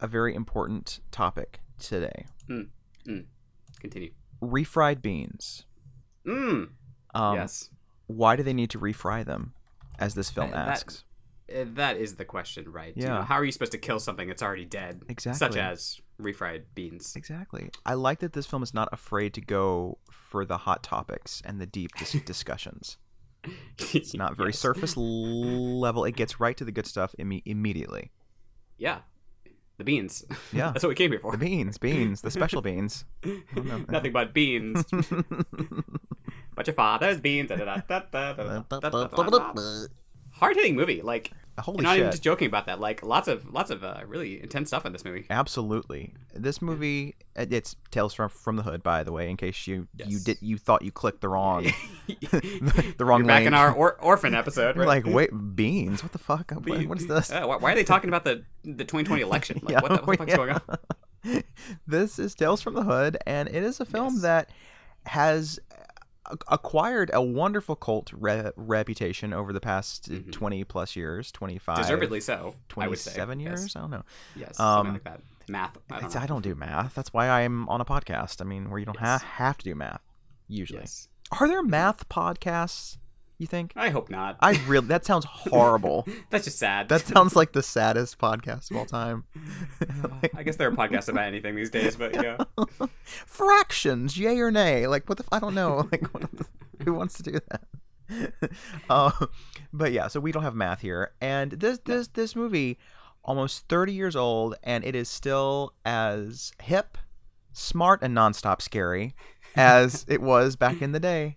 a very important topic today Continue. refried beans. Mmm. Um, yes. Why do they need to refry them, as this film that- asks? Uh, That is the question, right? You Yeah. know, how are you supposed to kill something that's already dead? Exactly. Such as refried beans. Exactly. I like that this film is not afraid to go for the hot topics and the deep dis- discussions. It's not very Yes. surface level. It gets right to the good stuff imme- immediately. Yeah. The beans. Yeah. That's what we came here for. The beans, beans, the special beans. Nothing but beans. but your father's beans. Hard hitting movie. Like, Holy I'm not even just joking about that. Like, lots of lots of uh, really intense stuff in this movie. Absolutely. This movie it- it's Tales from from the Hood by the way in case you you did you thought you clicked the wrong the wrong You're back in our or- orphan episode. Right? like, "Wait, beans? What the fuck? What, Bean- what is this?" Uh, why, are they talking about the the 2020 election? Like, Yeah, what the, what the fuck's yeah. going on? this is Tales from the Hood, and it is a film Yes. that has acquired a wonderful cult re- reputation over the past Mhm. 20 plus years, 25, Deservedly so. I would say. 27 Yes. years. I don't know. Yes. Um, something like that. Math. I don't, I don't do math. That's why I'm on a podcast. I mean, where you don't Yes. ha- have to do math usually. Yes. Are there math podcasts? You think? I hope not. I really. That sounds horrible. That's just sad. that sounds like the saddest podcast of all time. I guess there are podcasts about anything these days, but yeah. Fractions, yay or nay? Like what the? f- I don't know. Like what, who wants to do that? uh, but yeah, so we don't have math here, and this this this movie, almost thirty years old, and it is still as hip, smart, and nonstop scary as it was back in the day.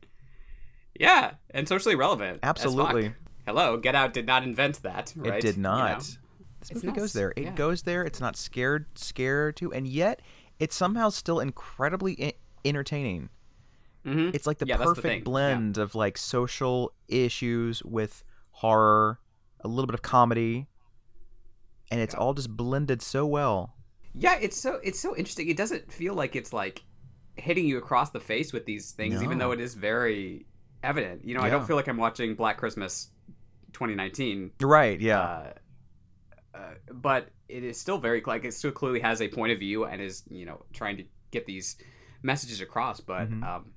Yeah, and socially relevant. Absolutely. Hello, Get Out did not invent that, right? It did You not. know? This It's movie not goes there. It yeah. goes there. It's not scared, scared to, and yet it's somehow still incredibly I- entertaining. Mhm. It's like the Yeah, that's the perfect. Yeah. blend of like social issues with horror, a little bit of comedy, and it's Yeah. all just blended so well. Yeah, it's so it's so interesting. It doesn't feel like it's like hitting you across the face with these things, even though it is very evident. You know, I don't feel like I'm watching Black Christmas 2019. Right? Yeah. Uh, uh, but it is still very like it still clearly has a point of view and is you know trying to get these messages across. But Mhm. um,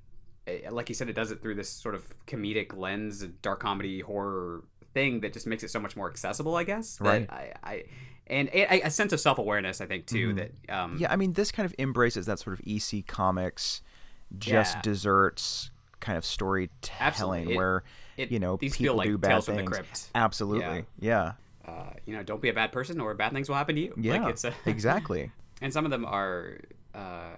it- like you said, it does it through this sort of comedic lens, dark comedy horror thing that just makes it so much more accessible. I guess. Right. I, I and a, a sense of self awareness. I think too Mhm. that um, yeah. I mean, this kind of embraces that sort of EC comics, just Yeah. desserts kind of storytelling, It- where it, you know these people feel like do bad tales things. from the crypt. Absolutely. Yeah. Uh, you know, don't be a bad person or bad things will happen to you. Yeah. like it's a, exactly. and some of them are uh,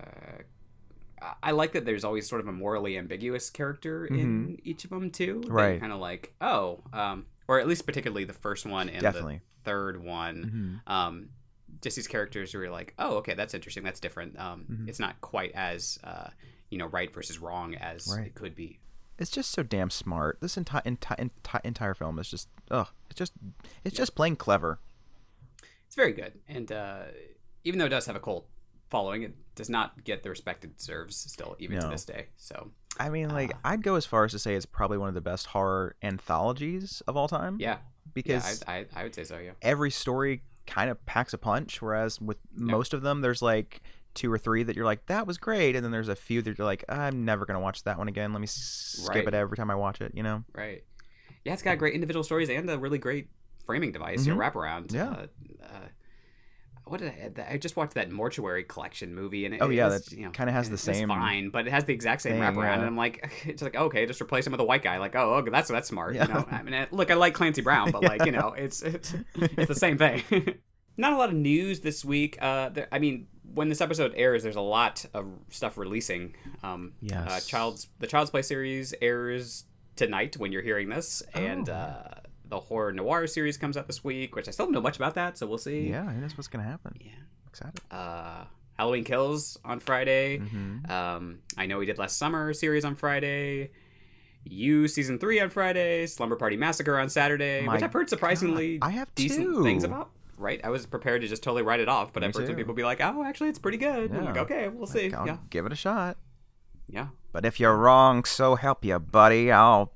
I- like that there's always sort of a morally ambiguous character in each of them too. Mm-hmm. Right. Kind of like, oh, um, or at least particularly the first one and Definitely. the third one. Mhm. Um, just these characters who are like, oh, okay, that's interesting, that's different. Um, Mhm. It's not quite as uh, you know, right versus wrong as Right. it could be. It's just so damn smart. This entire enti- enti- entire film is just ugh. It's just it's just plain clever. It's very good, and uh, even though it does have a cult following, it does not get the respect it deserves still, even to this day. So I mean, like Uh, I'd go as far as to say it's probably one of the best horror anthologies of all time. yeah, because yeah, I, I, I would say so. Yeah. every story kind of packs a punch. Whereas with most of them, there's like two or three that you're like, that was great, and then there's a few that you're like, I'm never gonna watch that one again. Let me skip Right. it every time I watch it. You know? Right. Yeah, it's got great individual stories and a really great framing device, your wraparound. Mm-hmm. Yeah. Uh, uh, what did I, I just watched that mortuary collection movie and it, Oh, yeah, that you know, kinda has the it's same fine, but it has the exact same thing, wraparound, yeah. and I'm like, it's like okay, just replace him with a white guy. Like, oh, okay, that's that's smart. Yeah. You know, I mean, look, I like Clancy Brown, but like, you know, it's it's, it's the same thing. Not a lot of news this week. Uh, there, I mean, when this episode airs, there's a lot of stuff releasing. Um, uh, Child's the Child's Play series airs tonight when you're hearing this, and Oh. uh, the horror noir series comes out this week, which I still don't know much about that, so we'll see. Yeah, who knows what's gonna happen? Yeah. Excited. Uh, Halloween Kills on Friday. Mhm. Um, I know we did last summer series on Friday. You season three on Friday. Slumber Party Massacre on Saturday, My which I've heard surprisingly God, I have decent two. things about. Right, I was prepared to just totally write it off, but Me I've heard some people be like, "Oh, actually, it's pretty good." I'm like, okay, we'll see. Like, yeah, give it a shot. yeah. But if you're wrong, so help you, buddy. I'll.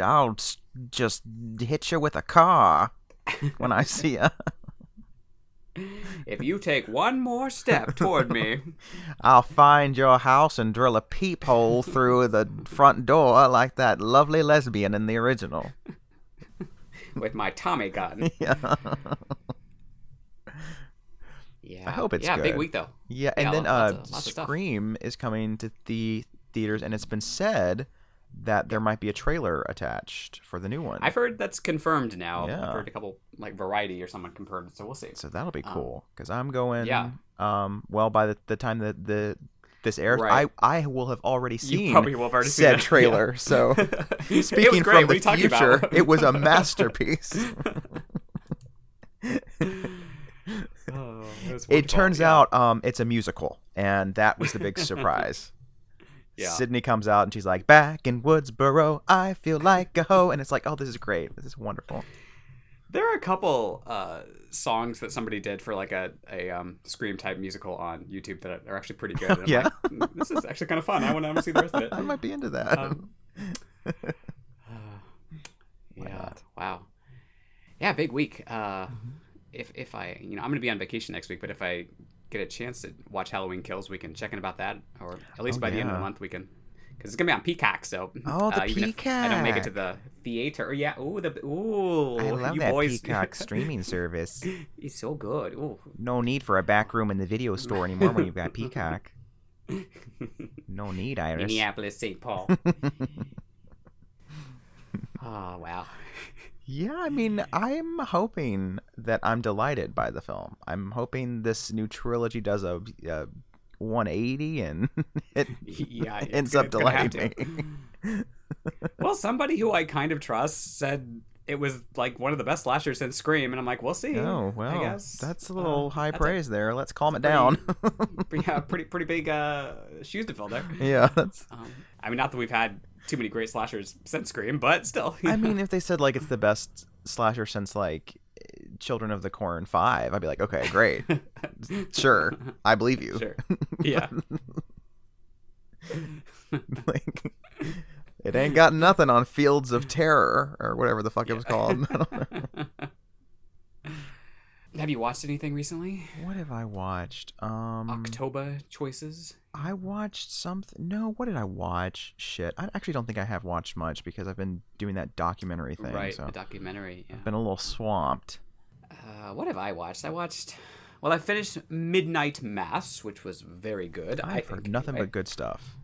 I'll just hit you with a car when I see you. If you take one more step toward me, I'll find your house and drill a peephole through the front door like that lovely lesbian in the original. With my Tommy gun. yeah. Yeah, I hope it's yeah. Big week though. Yeah, and Yeah, then lots uh, of- lots. Scream is coming to the theaters, and it's been said that there might be a trailer attached for the new one. I've heard that's confirmed now. Yeah. I've heard a couple like Variety or someone confirmed, so we'll see. So that'll be Um, cool because I'm going. yeah. Um. Well, by the, the time that the this airs, Right. I I will have already seen You probably will have already said it. trailer. Yeah. So It was speaking from What are you the future, about? it was a masterpiece. Oh, it was it wonderful, turns yeah. out um it's a musical, and that was the big surprise. Yeah. Sydney comes out and she's like, "Back in Woodsboro, I feel like a hoe," and it's like, "Oh, this is great. This is wonderful." There are a couple uh, songs that somebody did for like a, a um, scream type musical on YouTube that are actually pretty good. Yeah. like, "Mm, this is actually kind of fun. I want to see the rest of it. I might be into that. Um, yeah. Wow. Yeah, big week. Uh, Mm-hmm. If if I you know I'm gonna be on vacation next week, but if I get a chance to watch Halloween Kills, we can check in about that, or at least Oh, by the end of the month we can. Because it's gonna be on Peacock, so Oh, the uh, if I don't make it to the theater. Oh, yeah, ooh, the ooh, I love you that boys. Peacock streaming service. It's so good. Ooh. No need for a back room in the video store anymore when you've got Peacock. No need, Iris. Minneapolis, St. Paul. oh wow. Yeah, I mean, I'm hoping that I'm delighted by the film. I'm hoping this new trilogy does a, a 180 and it Yeah, ends up it's gonna have delighting me. Well, somebody who I kind of trust said it was like one of the best slashers since Scream, and I'm like, we'll see. Oh, well, I guess that's a Uh, little high that's a praise there. Let's calm it pretty- down. yeah, pretty pretty big uh, shoes to fill there. yeah, that's. Um, I mean, not that we've had too many great slashers since Scream, but still. I mean, if they said like it's the best slasher since like Children of the Corn 5, I'd be like, okay, great. sure. I believe you. sure. Yeah. like it ain't got nothing on Fields of Terror or whatever the fuck it was called. Have you watched anything recently? what have I watched? Um October choices. I watched something. No, what did I watch? Shit. I actually don't think I have watched much because I've been doing that documentary thing. right, So the documentary. Yeah. I've been a little swamped. Uh, what have I watched? I watched. Well, I finished Midnight Mass, which was very good. I I've heard nothing anyway. but good stuff.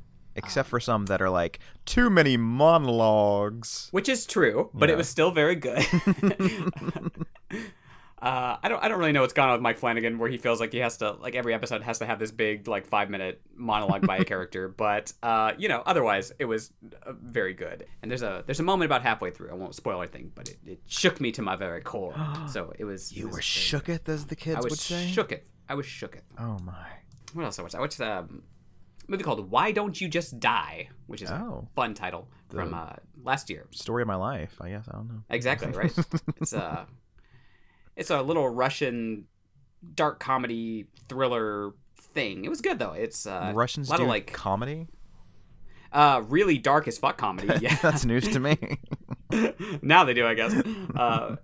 Except for some that are like too many monologues. which is true, but Yeah. it was still very good. uh, I don't I don't really know what's gone on with Mike Flanagan, where he feels like he has to like every episode has to have this big like five minute monologue by a character. But uh, you know, otherwise it was uh, very good. And there's a there's a moment about halfway through. I won't spoil anything, but it, it shook me to my very core. So it was. You it was were shooketh, as the kids I was would say. shooketh. I was shooketh. Oh my. What else I watched? I watched um, movie called Why Don't You Just Die, which is Oh. a fun title from uh, last year. Story of my life, I guess. I don't know. Exactly right. it's a it's a little Russian dark comedy thriller thing. It was good though. It's uh, Russians a lot of like comedy. uh, really dark as fuck comedy. Yeah, That's news to me. now they do, I guess. Uh,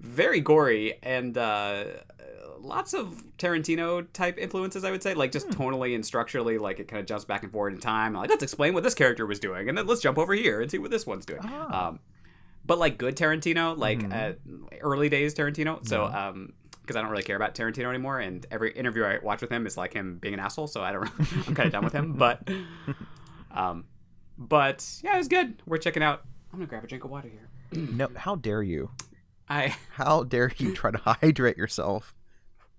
very gory and uh, lots of Tarantino type influences. I would say, like just Hmm. tonally and structurally, like it kind of jumps back and forward in time. Like let's explain what this character was doing, and then let's jump over here and see what this one's doing. Ah. Um, but like good Tarantino, like Mhm. uh, early days Tarantino. So um, because I don't really care about Tarantino anymore, and every interview I watch with him is like him being an asshole. So I don't. I'm kind of done with him, but um, but yeah, it was good. We're checking out. I'm gonna grab a drink of water here. no, how dare you? I How dare you try to hydrate yourself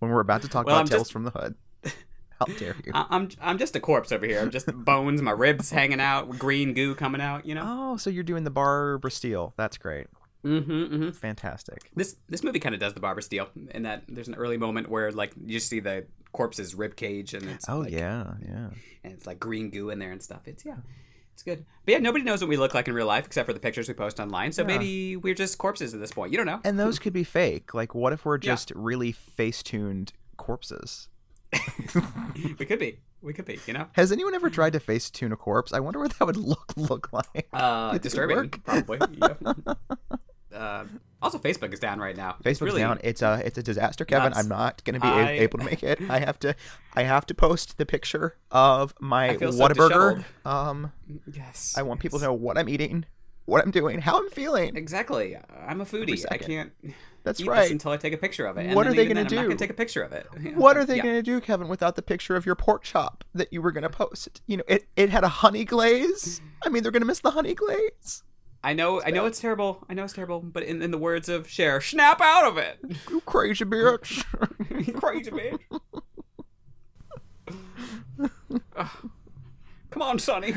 when we're about to talk Well, about I'm Tales just- from the Hood? How dare you? I- I'm I'm just a corpse over here. I'm just bones, my ribs hanging out, green goo coming out. You know. Oh, so you're doing the Barbara Steele. That's great. Mm-hmm. mm-hmm. Fantastic. This this movie kind of does the Barbara Steele in that there's an early moment where like you see the corpse's rib cage, and it's Oh like, yeah, yeah. and it's like green goo in there and stuff. It's yeah, it's good. But yeah, nobody knows what we look like in real life except for the pictures we post online. So Yeah. maybe we're just corpses at this point. You don't know. And those could be fake. Like, what if we're Yeah. just really face-tuned corpses? we could be. We could be. You know. Has anyone ever tried to face-tune a corpse? I wonder what that would look look like. Uh, think it would disturbing, probably. yeah. uh, also, Facebook is down right now. Facebook's really, down. It's a it's a disaster, Kevin. nuts. I'm not going to be I- a- able to make it. I have to I have to post the picture of my feel so Whataburger. Um, Yes. I want people to know what I'm eating, what I'm doing, how I'm feeling. Exactly. I'm a foodie. I can't That's right. until I take a picture of it. And What are they gonna then, I'm not do? gonna take a picture of it. Yeah. What are they Yeah. going to do, Kevin, without the picture of your pork chop that you were going to post? You know, it, it had a honey glaze. I mean, they're going to miss the honey glaze. I know. I know it's terrible. I know it's terrible. But in, in the words of Cher, snap out of it. You crazy bitch. you Crazy bitch. Come on, Sonny.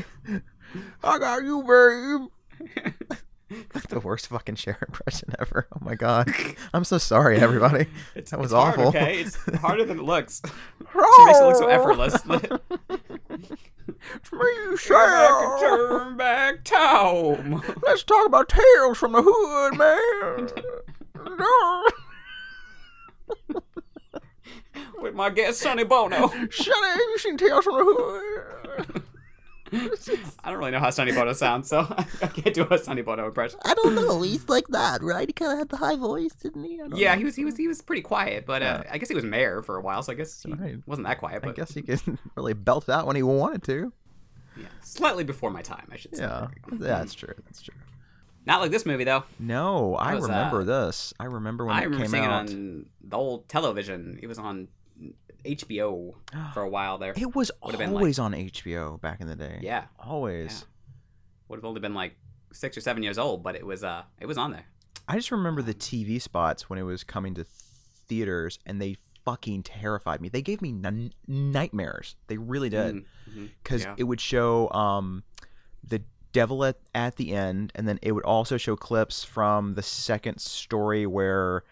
I got you, babe. the worst fucking Cher impression ever. Oh my god. I'm so sorry, everybody. It's, That was it's hard, awful. okay, it's harder than it looks. She makes it look so effortless. It's me, Turn back, Cheryl. turn back Tom. Let's talk about tales from the hood, man. With my guest Sonny Bono. Shut up, you seen tales from the hood. I don't really know how Sonny Bono sounds, so I can't do a Sonny Bono impression. I don't know. He's like that, right? He kind of had the high voice, didn't he? I don't Yeah, know. he was he was he was pretty quiet, but uh, I guess he was mayor for a while, so I guess he Right. wasn't that quiet. I guess he could really belt it out when he wanted to. yeah, slightly before my time, I should say. Yeah, that's true. That's true. Not like this movie though. No, I was, remember uh, this. I remember when I it remember came seeing out. it on the old television. It was on HBO for a while there. It was Would've been like- always on HBO back in the day. Yeah, always. would have only been like six or seven years old, but it was uh it was on there. I just remember the TV spots when it was coming to theaters, and they fucking terrified me. They gave me n- nightmares. They really did. Mhm, Because yeah. it would show um, the devil at, at the end, and then it would also show clips from the second story where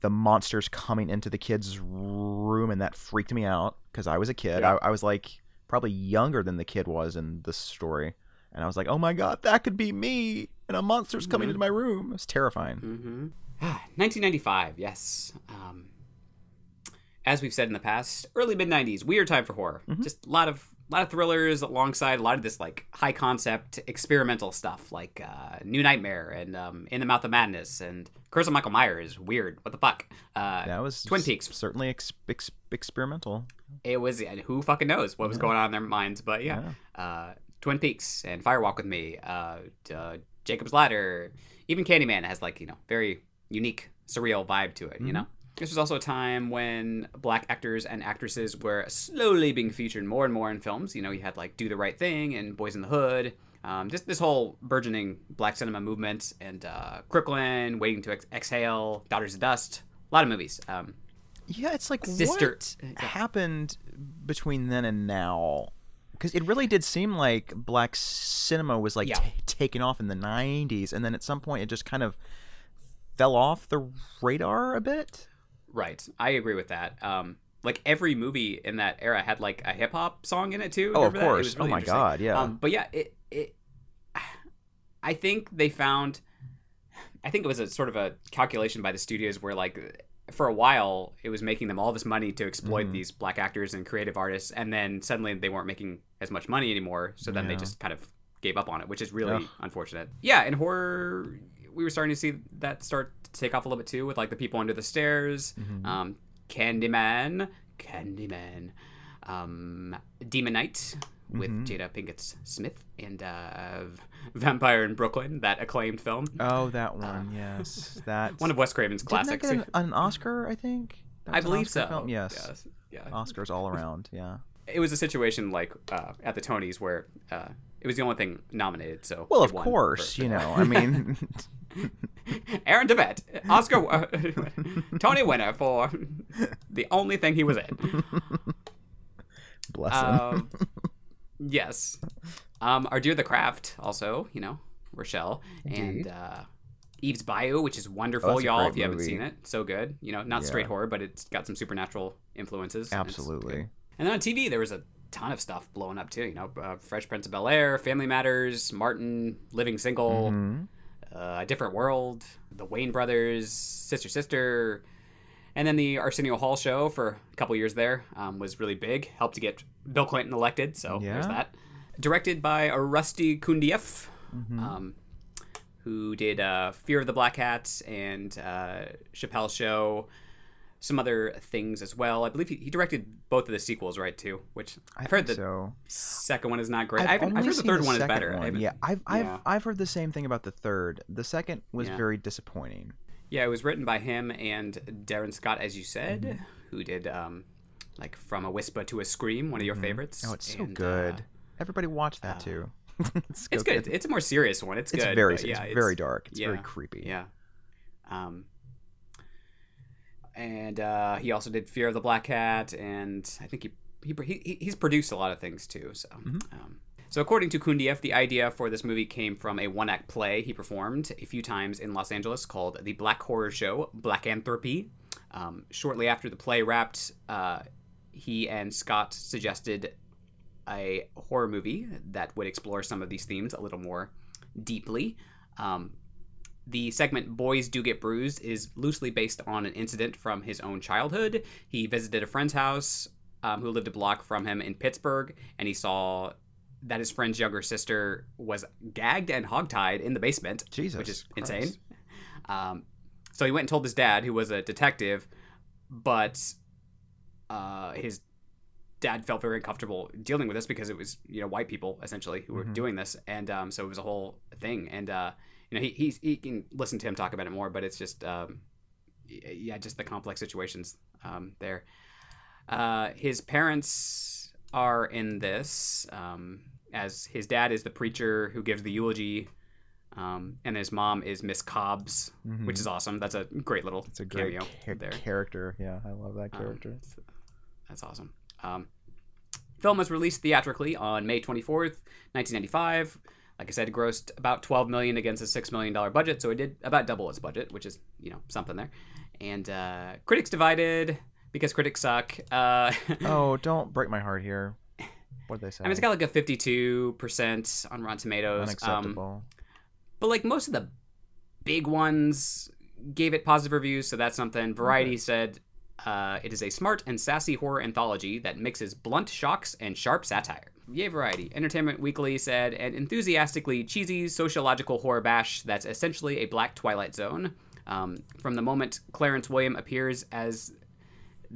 the monster's coming into the kid's room, and that freaked me out because I was a kid. Yeah. I, I was like probably younger than the kid was in this story. And I was like, oh my god, that could be me, and a monster's coming Mhm. into my room. It's terrifying. Mm-hmm. 1995, yes. Um, as we've said in the past, early mid 90s, weird time for horror. Mhm. Just a lot of lot of thrillers alongside a lot of this like high concept experimental stuff like uh, New Nightmare and um, In the Mouth of Madness and Curse of Michael Myers. Weird. What the fuck? Uh, That was Twin Peaks. certainly ex- ex- experimental. It was and who fucking knows what was Yeah. going on in their minds, but yeah. Uh, Twin Peaks and Fire Walk with Me, uh, uh, Jacob's Ladder, even Candyman has like you know very unique surreal vibe to it. You Mhm. know, this was also a time when black actors and actresses were slowly being featured more and more in films. You know, you had like Do the Right Thing and Boyz n the Hood. Um, just this whole burgeoning black cinema movement and uh, Crooklyn, Waiting to Ex- Exhale, Daughters of Dust, a lot of movies. Um, Yeah, it's like Sister- what happened between then and now? Because it really did seem like black cinema was like Yeah. ta taken off in the '90s, and then at some point it just kind of fell off the radar a bit. Right. I agree with that. Um, like every movie in that era had like a hip hop song in it too. Oh, of Remember that? It course. was really oh my god, yeah. Um, but yeah, it it. I think they found. I think it was a sort of a calculation by the studios where like for a while it was making them all this money to exploit Mhm. these black actors and creative artists, and then suddenly they weren't making as much money anymore. So then they just kind of gave up on it, which is really Ugh. unfortunate. Yeah, in horror, we were starting to see that start to take off a little bit too, with like the people under the stairs, Mhm. um, Candyman, Candyman, um, Demon Knight with Mhm. Jada Pinkett Smith, and uh, Vampire in Brooklyn, that acclaimed film, oh, that one. yes, that uh, one of Wes Craven's classics. that get an, an Oscar? I think. I believe so. film? Yes. yes. Yeah. Oscars all around. Yeah. It was a situation like uh, at the Tonys where uh, it was the only thing nominated. So Well, of course, you know. I mean, Aaron Tveit, Oscar, uh, Tony winner for the only thing he was in. bless him. Um, yes. Um, our dear the craft also, you know, Rochelle, and uh, Eve's Bayou, which is wonderful, Oh, y'all. If you haven't seen it, so good. You know, not Yeah. straight horror, but it's got some supernatural influences. Absolutely. good. And then on TV, there was a ton of stuff blowing up too. You know, uh, Fresh Prince of Bel Air, Family Matters, Martin, Living Single, Mhm. Uh, A Different World, The Wayans Brothers, Sister Sister, and then the Arsenio Hall show for a couple years there um, was really big. Helped to get Bill Clinton elected, so there's that. Directed by a Rusty Cundieff, Mhm. um, who did uh, Fear of the Black Hats and uh, Chappelle's Show, some other things as well. I believe he, he directed both of the sequels, right? Too, which I've heard the so. second one is not great. I've, I haven't, I've heard the third one is better. One. Yeah, I've I've yeah. I've heard the same thing about the third. The second was Yeah. very disappointing. Yeah, it was written by him and Darin Scott, as you said, Mm-hmm. who did um, like From a Whisper to a Scream, one of your favorites. Oh, it's so And, good. uh, Everybody watch that uh, too. it's, it's good. It's a more serious one. It's, It's good. very but it's yeah, very dark. It's very creepy. Yeah. Um, and uh, he also did Fear of the Black Cat, and I think he, he, he he's produced a lot of things too. So, Mm-hmm. um, so according to Cundieff, the idea for this movie came from a one-act play he performed a few times in Los Angeles called the Black Horror Show, Blackanthropy. Um, shortly after the play wrapped, uh, he and Scott suggested a horror movie that would explore some of these themes a little more deeply. Um, the segment Boys Do Get Bruised is loosely based on an incident from his own childhood. He visited a friend's house um, who lived a block from him in Pittsburgh, and he saw that his friend's younger sister was gagged and hogtied in the basement, Jesus which is Christ. insane. Um, so he went and told his dad, who was a detective, but uh, his dad felt very uncomfortable dealing with this because it was you know white people essentially who were Mhm. doing this, and um, so it was a whole thing. And uh, you know he he's, he can listen to him talk about it more, but it's just um, yeah, just the complex situations um, there. Uh, his parents are in this, um, as his dad is the preacher who gives the eulogy, um, and his mom is Miss Cobbs, Mhm. which is awesome. That's a great little It's a great cameo there. character. Yeah, I love that Um, character. that's awesome. Um, film was released theatrically on May 24th, 1995. Like I said, grossed about 12 million against a six million dollar budget, so it did about double its budget, which is you know something there. And uh, critics divided because critics suck. Uh, oh, don't break my heart here. What did they say? I mean, it's got like a 52% on Rotten Tomatoes. Um, unacceptable. but like most of the big ones gave it positive reviews, so that's something. Variety said uh, it is a smart and sassy horror anthology that mixes blunt shocks and sharp satire. Yay, Variety. Entertainment Weekly said an enthusiastically cheesy sociological horror bash that's essentially a black Twilight Zone. Um, from the moment Clarence William appears as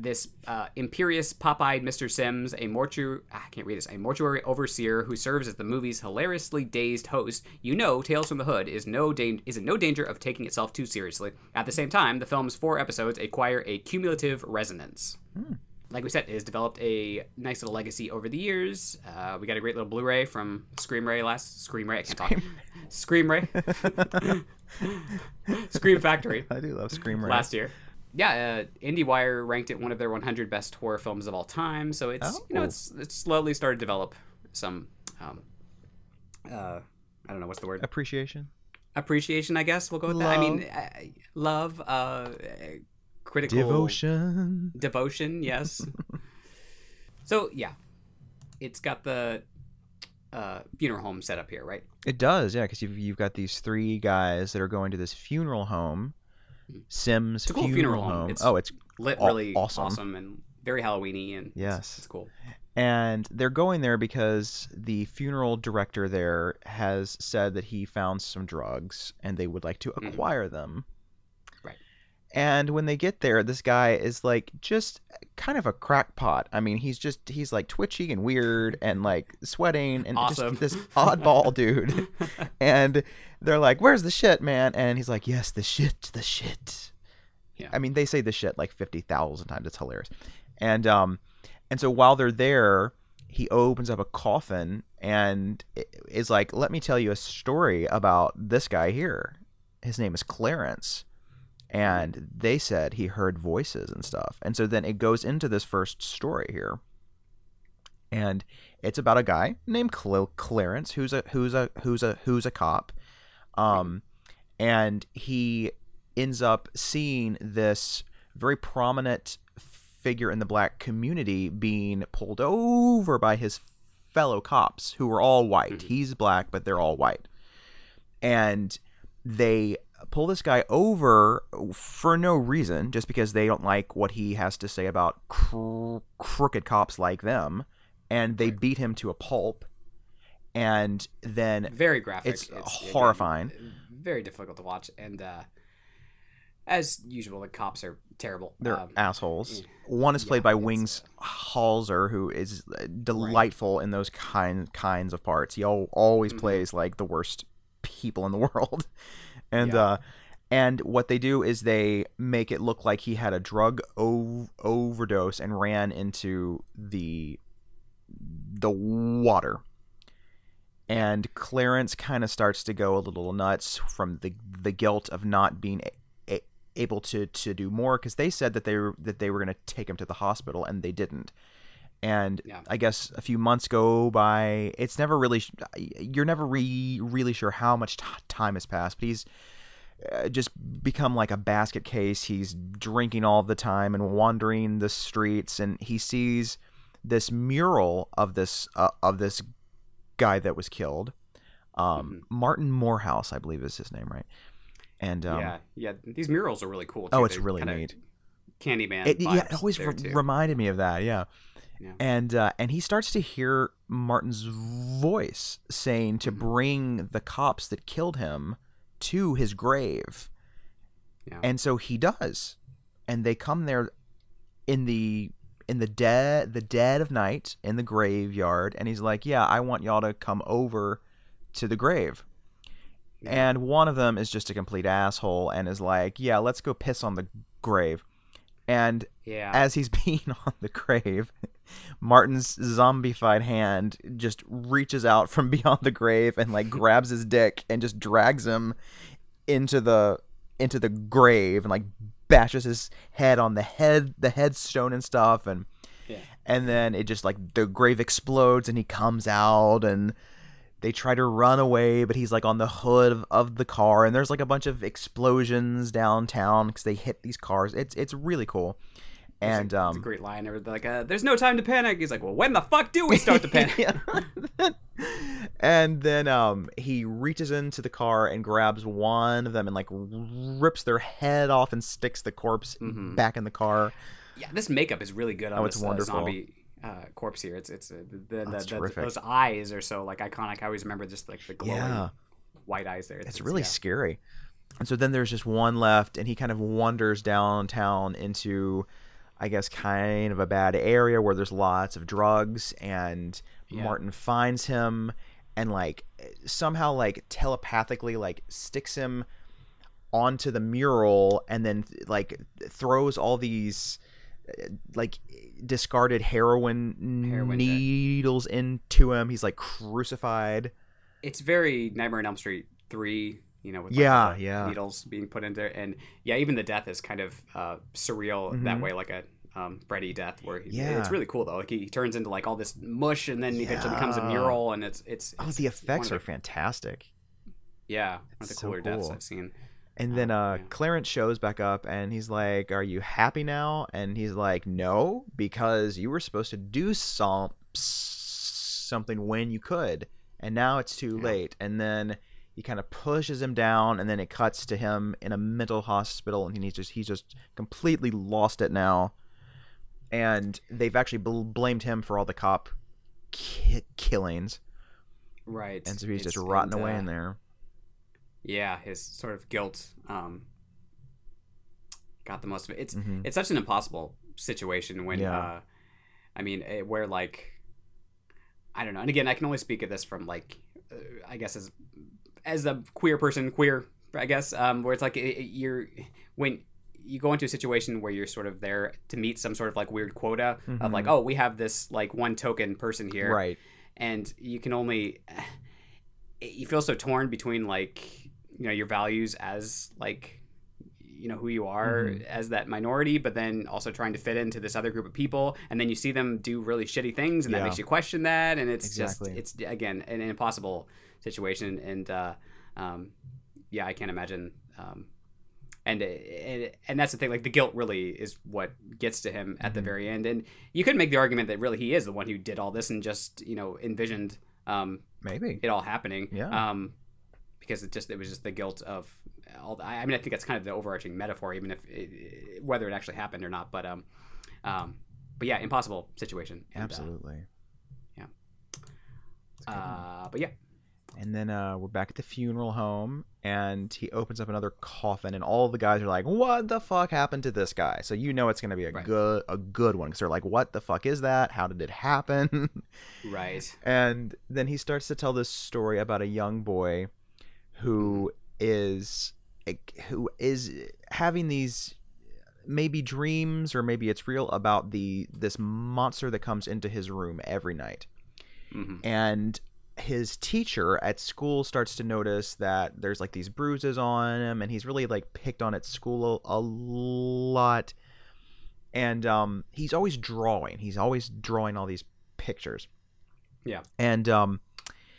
this uh, imperious pop-eyed Mr. Simms, a mortuary I can't read this, a mortuary overseer who serves as the movie's hilariously dazed host. You know, Tales from the Hood is no da- is in no danger of taking itself too seriously. At the same time, the film's four episodes acquire a cumulative resonance. Like we said, it has developed a nice little legacy over the years. Uh, we got a great little Blu-ray from Scream Ray last Scream Ray. I can't talk. Scream Ray. Scream Factory I do love Scream Ray. last year. Yeah, uh, IndieWire ranked it one of their 100 best horror films of all time. So it's you know Oh. it's it's slowly started to develop some um, uh, I don't know what's the word Appreciation. appreciation. I guess we'll go with that. I mean, Love. uh, love, uh, critical Devotion. devotion. Yes. so yeah, it's got the uh, funeral home set up here, right? It does, yeah, because you've you've got these three guys that are going to this funeral home, Simms It's a cool funeral, funeral home. home. It's oh, it's Lit Aw- really awesome. awesome. and very Halloweeny and Yes. it's cool. and they're going there because the funeral director there has said that he found some drugs and they would like to Mhm. acquire them. And when they get there, this guy is like just kind of a crackpot. I mean, he's just he's like twitchy and weird and like sweating and Awesome. just this oddball dude. And they're like, "Where's the shit, man?" And he's like, "Yes, the shit, the shit." Yeah. I mean, they say the shit like fifty thousand times. It's hilarious. And um, and so while they're there, he opens up a coffin and is like, "Let me tell you a story about this guy here. His name is Clarence." And they said he heard voices and stuff. And so then it goes into this first story here. And it's about a guy named Cl- Clarence who's a who's a who's a who's a cop. Um and he ends up seeing this very prominent figure in the black community being pulled over by his fellow cops who are all white. Mhm. He's black, but they're all white. And they pull this guy over for no reason, just because they don't like what he has to say about cr- crooked cops like them. And they Right. beat him to a pulp. And then very graphic. It's again, horrifying. very difficult to watch, and uh, as usual, the cops are terrible. They're Um, assholes. One is played Yeah, by it's, Wings Hauser, who is uh, delightful in those kind kinds of parts. He al- always Mhm. plays like the worst people in the world, and Yeah. uh, and what they do is they make it look like he had a drug o- overdose and ran into the the water. And Clarence kind of starts to go a little nuts from the the guilt of not being a- a- able to to do more because they said that they were that they were going to take him to the hospital and they didn't. And Yeah. I guess a few months go by. It's never really you're never re- really sure how much t- time has passed. But he's uh, just become like a basket case. He's drinking all the time and wandering the streets, and he sees this mural of this uh, of this guy that was killed. Um, Martin Moorehouse, I believe is his name, right? And um, yeah, yeah. These murals are really cool. Too. Oh, it's They're really neat. Candyman. it, yeah, it always re- reminded me of that. Yeah. Yeah. And uh, and he starts to hear Martin's voice saying to Mhm. bring the cops that killed him to his grave. Yeah. And so he does. And they come there in the in the dead the dead of night in the graveyard and he's like, "Yeah, I want y'all to come over to the grave." Yeah. And one of them is just a complete asshole and is like, "Yeah, let's go piss on the grave." And yeah. as he's being on the grave, Martin's zombified hand just reaches out from beyond the grave and like grabs his dick and just drags him into the into the grave and like bashes his head on the head the headstone and stuff and Yeah. and then it just like the grave explodes and he comes out and they try to run away but he's like on the hood of, of the car and there's like a bunch of explosions downtown because they hit these cars it's it's really cool It's a- and it's a um great line. They're like, uh, "There's no time to panic." He's like, "Well, when the fuck do we start to panic?" And then um he reaches into the car and grabs one of them and like rips their head off and sticks the corpse Mhm. back in the car Yeah, this makeup is really good on Oh, it's this uh, wonderful. zombie uh, corpse here. It's it's uh, the, the, the- those eyes are so like iconic. I always remember just like the glowing Yeah. white eyes there. it's really yeah. scary and so then there's just one left and he kind of wanders downtown into i guess kind of a bad area where there's lots of drugs and Yeah. martin finds him and like somehow like telepathically like sticks him onto the mural and then like throws all these like discarded heroin, Heroin, yeah. needles into him he's like crucified It's very Nightmare on Elm Street three. You know, with like, Yeah, the yeah. needles being put in there, and yeah, even the death is kind of uh, surreal that Mhm. way, like a um, Freddy death, where he, Yeah. it's really cool though. Like he, he turns into like all this mush, and then he eventually becomes a mural, and it's it's, oh the effects are the- fantastic yeah, one of the It's so cooler deaths. I've seen. And then Oh, uh. Clarence shows back up and he's like, Are you happy now? And he's like, No, because you were supposed to do some, something when you could. And now it's too Yeah. late. And then he kind of pushes him down and then it cuts to him in a mental hospital and he's just he's just completely lost it now. And they've actually bl- blamed him for all the cop ki- killings. Right, And so he's just It's- rotting and, away uh, in there. Yeah his sort of guilt um got the most of it it's Mhm. it's such an impossible situation when Yeah. uh i mean eh, where like i don't know and again i can only speak of this from like uh, i guess as as a queer person queer i guess um where it's like it, it- you're when you go into a situation where you're sort of there to meet some sort of like weird quota of like Mhm. oh we have this like one token person here Right. and you can only you feel so torn between like you know your values as like you know who you are Mhm. as that minority but then also trying to fit into this other group of people and then you see them do really shitty things and that makes you question that and it's Exactly. just it's again an impossible situation and uh um yeah, I can't imagine. Um, and, and and that's the thing. Like the guilt really is what gets to him at the Mhm. very end. And you could make the argument that really he is the one who did all this and just you know envisioned um, Maybe. it all happening. Yeah. Because it just it was just the guilt of all. The, I mean, I think that's kind of the overarching metaphor, even if it, whether it actually happened or not. But um, um, but yeah, impossible situation. And, uh, Absolutely. yeah. Good one. Uh, but yeah, And then uh, we're back at the funeral home, and he opens up another coffin, and all the guys are like, "What the fuck happened to this guy?" So you know it's gonna be a Right. good a good one because they're like, "What the fuck is that? How did it happen?" right. and then he starts to tell this story about a young boy who is who is having these maybe dreams or maybe it's real about the this monster that comes into his room every night hmm and his teacher at school starts to notice that there's like these bruises on him and he's really like picked on at school a, a lot and um he's always drawing he's always drawing all these pictures Yeah. and um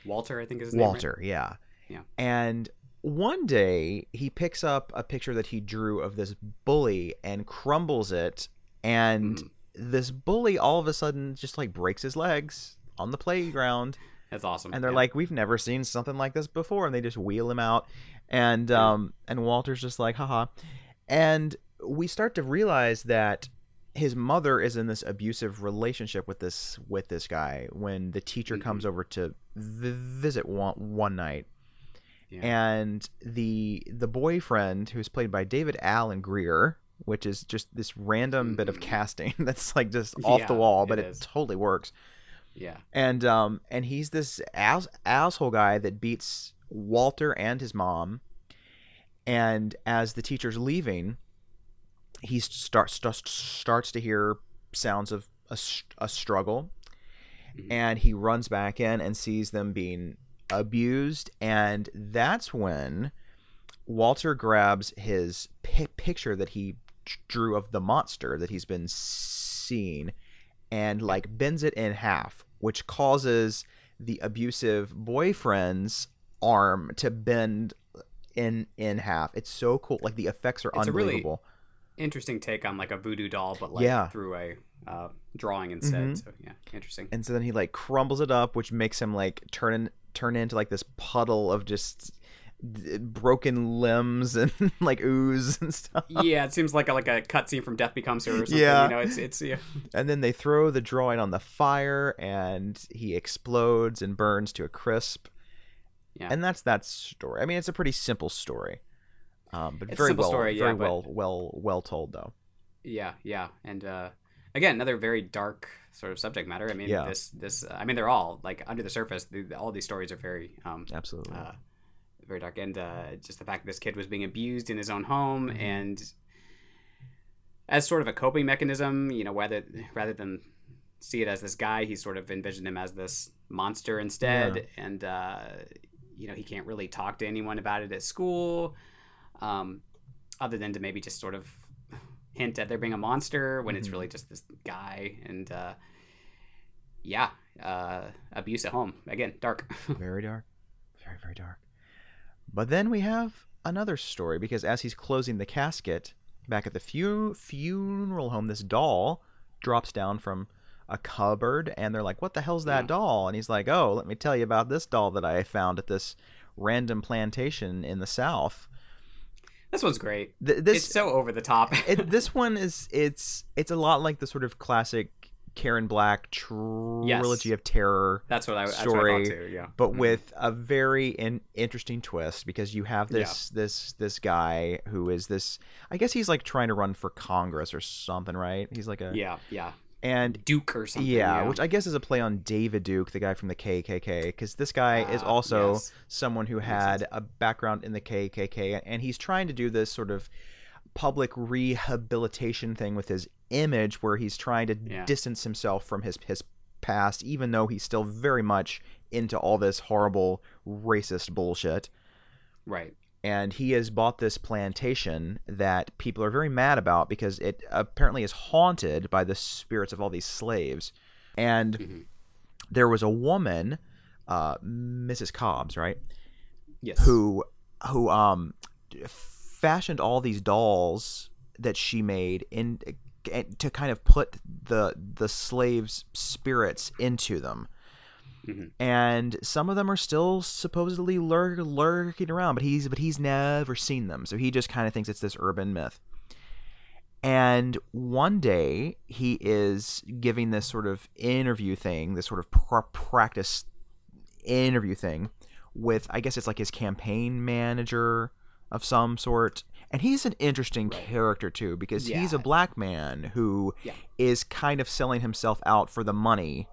Walter, I think is his name. right? walter yeah Yeah. and one day he picks up a picture that he drew of this bully and crumbles it and Mhm. this bully all of a sudden just like breaks his legs on the playground That's awesome. and they're Yeah. like we've never seen something like this before and they just wheel him out and Yeah. um and walter's just like haha and we start to realize that his mother is in this abusive relationship with this with this guy when the teacher Mhm. comes over to v- visit one one night Yeah. and the the boyfriend who's played by David Alan Grier which is just this random bit of Mhm. casting that's like just off the wall but it it totally works yeah. and um and he's this ass- asshole guy that beats Walter and his mom and as the teacher's leaving he starts starts starts to hear sounds of a, a struggle Mhm. and he runs back in and sees them being abused and that's when Walter grabs his pi- picture that he drew of the monster that he's been seeing and like bends it in half which causes the abusive boyfriend's arm to bend in in half it's so cool like the effects are It's a really- unbelievable Interesting take on like a voodoo doll, but like Yeah. through a uh, drawing instead. Mhm. So yeah, interesting. and so then he like crumbles it up which makes him like turn in, turn into like this puddle of just broken limbs and like ooze and stuff yeah, it seems like a, like a cutscene from Death Becomes Her or something. Yeah. You know, it's it's yeah. and then they throw the drawing on the fire and he explodes and burns to a crisp Yeah. and that's that story i mean it's a pretty simple story um, but It's a very simple well story, yeah, very but- well well well told though Yeah, yeah, and uh, again, another very dark sort of subject matter. I mean, Yeah. this this I mean, they're all like under the surface. The, all these stories are very um, absolutely uh, very dark, and uh, just the fact that this kid was being abused in his own home, Mhm. and as sort of a coping mechanism, you know, rather rather than see it as this guy, he sort of envisioned him as this monster instead, and uh, you know, he can't really talk to anyone about it at school, um, other than to maybe just sort of hint at there being a monster when it's Mhm. really just this guy, and uh, yeah, uh, abuse at home again, dark. very dark very very dark but then we have another story because as he's closing the casket back at the fu- funeral home this doll drops down from a cupboard and they're like what the hell's that Yeah. doll and he's like oh let me tell you about this doll that i found at this random plantation in the south this one's great. Th- this it's so over the top. it, this one is it's it's a lot like the sort of classic karen black trilogy of terror That's what I, story, what I too. Yeah, but Mhm. with a very in, interesting twist because you have this this this guy who is this I guess he's like trying to run for Congress or something, right? He's like a yeah, yeah, and Duke or something. yeah, Yeah, which I guess is a play on David Duke, the guy from the KKK, because this guy is Ah, also yes. someone who had a background in the KKK, and he's trying to do this sort of public rehabilitation thing with his image, where he's trying to Yeah. distance himself from his his past, even though he's still very much into all this horrible racist bullshit. right. And he has bought this plantation that people are very mad about because it apparently is haunted by the spirits of all these slaves. And Mhm. there was a woman, uh, Mrs. Cobbs, right, Yes. who who um fashioned all these dolls that she made in to kind of put the the slaves' spirits into them. Mhm. And some of them are still supposedly lurk, lurking around, but he's but he's never seen them, so he just kind of thinks it's this urban myth. And one day he is giving this sort of interview thing, this sort of pr- practice interview thing with, I guess it's like his campaign manager of some sort. And he's an interesting Right. character too, because he's a black man who is Yeah. kind of selling himself out for the money.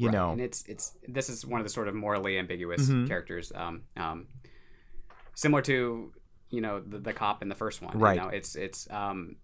You Right, know, and it's it's this is one of the sort of morally ambiguous Mhm. characters, um, um, similar to you know the, the cop in the first one. Right. You know, it's it's um,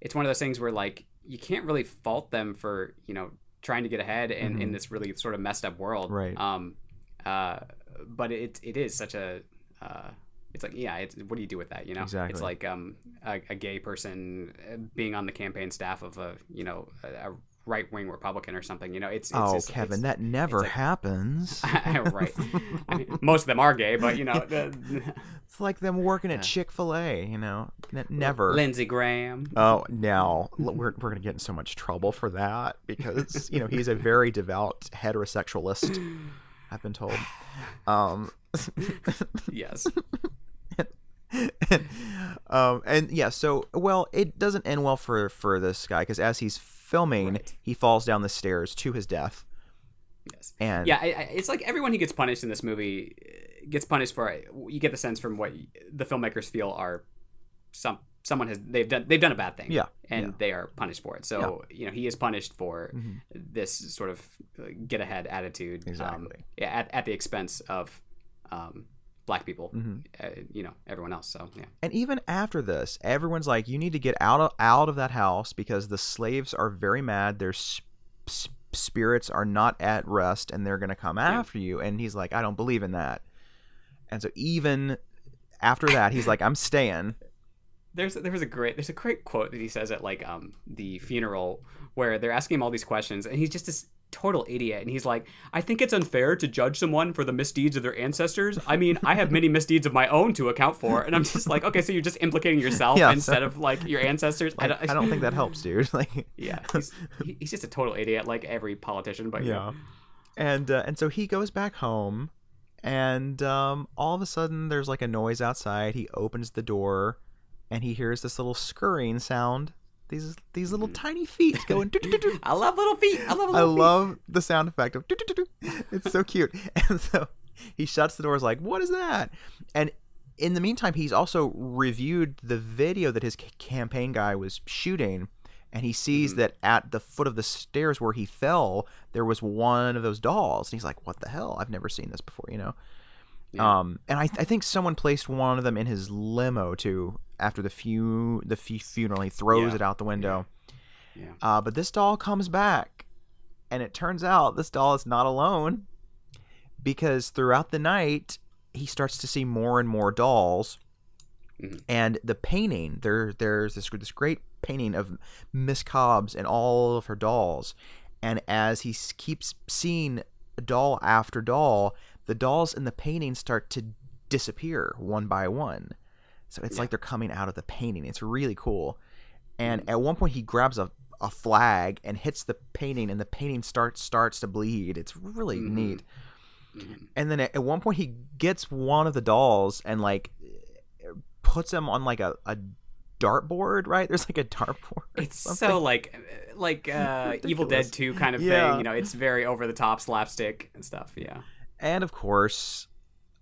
it's one of those things where like you can't really fault them for you know trying to get ahead in, in Mhm. this really sort of messed up world. Right. Um, uh, but it it is such a uh, it's like yeah, it's, what do you do with that? You know, Exactly. it's like um, a, a gay person uh, being on the campaign staff of a you know a, a right wing Republican or something. You know, it's, it's oh just- Kevin, it's- that never like- happens. right. I mean, most of them are gay, but you know, the, It's like them working at Chick Fil A. You know, N- never. Lindsey Graham. Oh, now l- we're we're gonna get in so much trouble for that because you know he's a very devout heterosexualist. I've been told. Um, yes. um, and yeah, so well, it doesn't end well for for this guy because as he's filming, Right. he falls down the stairs to his death. Yes. And Yeah, I, I, it's like everyone who gets punished in this movie uh, gets punished for. it. You get the sense from what the filmmakers feel are some someone has they've done they've done a bad thing. Yeah, and yeah. they are punished for it. So you know he is punished for Mhm. this sort of uh, get ahead attitude. Um, Exactly. yeah, at, at the expense of um, black people. Mhm. Uh, you know everyone else. So yeah. And even after this, everyone's like, "You need to get out of out of that house because the slaves are very mad. Their s- s- spirits are not at rest, and they're gonna come after you." And he's like, "I don't believe in that." And so even after that, he's like, "I'm staying." there's there was a great there's a great quote that he says at like um the funeral where they're asking him all these questions and he's just this total idiot. And he's like i think it's unfair to judge someone for the misdeeds of their ancestors. I mean i have many misdeeds of my own to account for. And i'm just like okay so you're just implicating yourself Yeah, instead so- of like your ancestors? Like, I, don't, think that helps, dude. Like, yeah he's, he's just a total idiot like every politician but yeah, And uh, and so he goes back home, and um, all of a sudden there's like a noise outside. He opens the door, and he hears this little scurrying sound. These these little tiny feet going. i love little feet i love little I feet. love the sound effect of. It's so cute. And so he shuts the doors like, "What is that?" And in the meantime, he's also reviewed the video that his campaign guy was shooting, and he sees Mhm. that at the foot of the stairs where he fell, there was one of those dolls. And he's like, "What the hell? I've never seen this before," you know. Yeah. Um, and I, I think someone placed one of them in his limo too. After the fu- the fu- funeral, he throws Yeah. it out the window. Yeah. Uh, but this doll comes back, and it turns out this doll is not alone, because throughout the night he starts to see more and more dolls, Mhm. and the painting there there's this this great painting of Miss Cobbs and all of her dolls, and as he keeps seeing doll after doll, the dolls in the painting start to disappear one by one. So it's Yeah. like they're coming out of the painting. It's really cool. And Mm. at one point, he grabs a, a flag and hits the painting, and the painting starts starts to bleed. It's really Mhm. neat. Mhm. And then at, at one point, he gets one of the dolls and like puts him on like a, a dartboard. Right? There's like a dartboard. It's so like like uh, Evil Dead 2 kind of Yeah. thing. You know, it's very over the top slapstick and stuff. Yeah. And of course,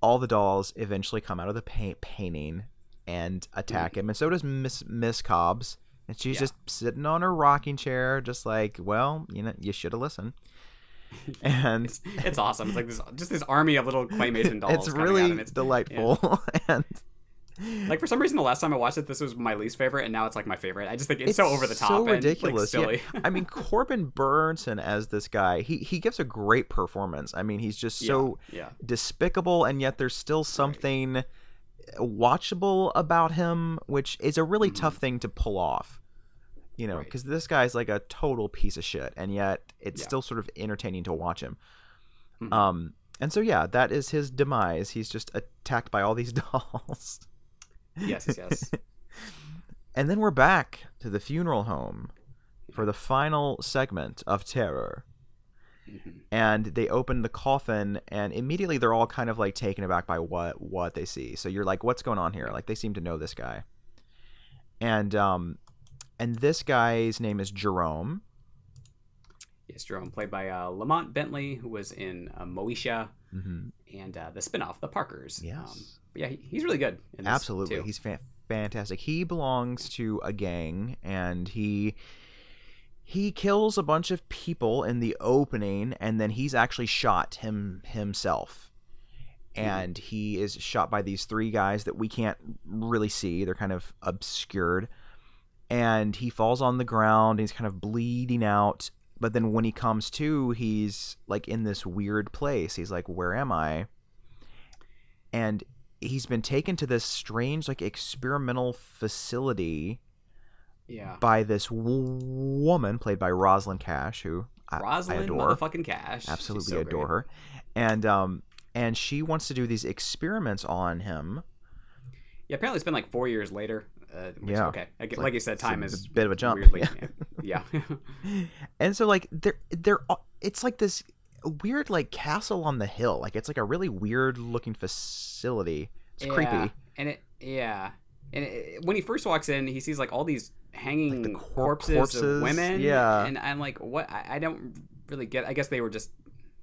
all the dolls eventually come out of the paint painting and attack him, and so does Miss Miss Cobbs. And she's Yeah. just sitting on her rocking chair, just like, well, you know, you should have listened. And It's, it's awesome. It's like this just this army of little claymation dolls. it's really it's- delightful. and Like for some reason, the last time I watched it, this was my least favorite, and now it's like my favorite. I just think it's, so over the top, so and, ridiculous. Like, yeah. silly. I mean, Corbin Bernsen as this guy, he he gives a great performance. I mean, he's just so yeah, despicable and yet there's still something watchable about him which is a really Mhm. tough thing to pull off you know Right. because this guy's like a total piece of shit and yet it's Yeah. still sort of entertaining to watch him Mhm. um and so yeah, that is his demise. He's just attacked by all these dolls. Yes, yes. And then we're back to the funeral home for the final segment of terror. Mhm. And they open the coffin, and immediately they're all kind of like taken aback by what what they see. So you're like, "What's going on here?" Like they seem to know this guy, and um, and this guy's name is Jerome. Yes, Jerome, played by uh, Lamont Bentley, who was in uh, Moesha Mm-hmm. and uh, the spinoff, The Parkers. Yes. Um, yeah, he, he's really good. In this, Absolutely, too. he's fa- fantastic. He belongs to a gang, and he he kills a bunch of people in the opening, and then he's actually shot him himself. Hmm. And he is shot by these three guys that we can't really see; they're kind of obscured. And he falls on the ground. He's kind of bleeding out. But then when he comes to, he's like in this weird place. He's like, "Where am I?" And he's been taken to this strange like experimental facility yeah. by this w- woman played by Rosalind Cash, who I, I adore, motherfucking Cash. Absolutely so adore great. her, and um and she wants to do these experiments on him. Yeah, apparently it's been like four years later. Uh, which, Yeah. Okay. Like, like- you said, time is a bit of a jump. Weirdly, Yeah. yeah. and so like they're they're it's like this weird like castle on the hill like it's like a really weird looking facility it's Yeah, creepy And it, yeah, and it, when he first walks in, he sees like all these hanging Like the cor- corpses, corpses, of women. yeah. and I'm like, what? I, I don't really get. I guess they were just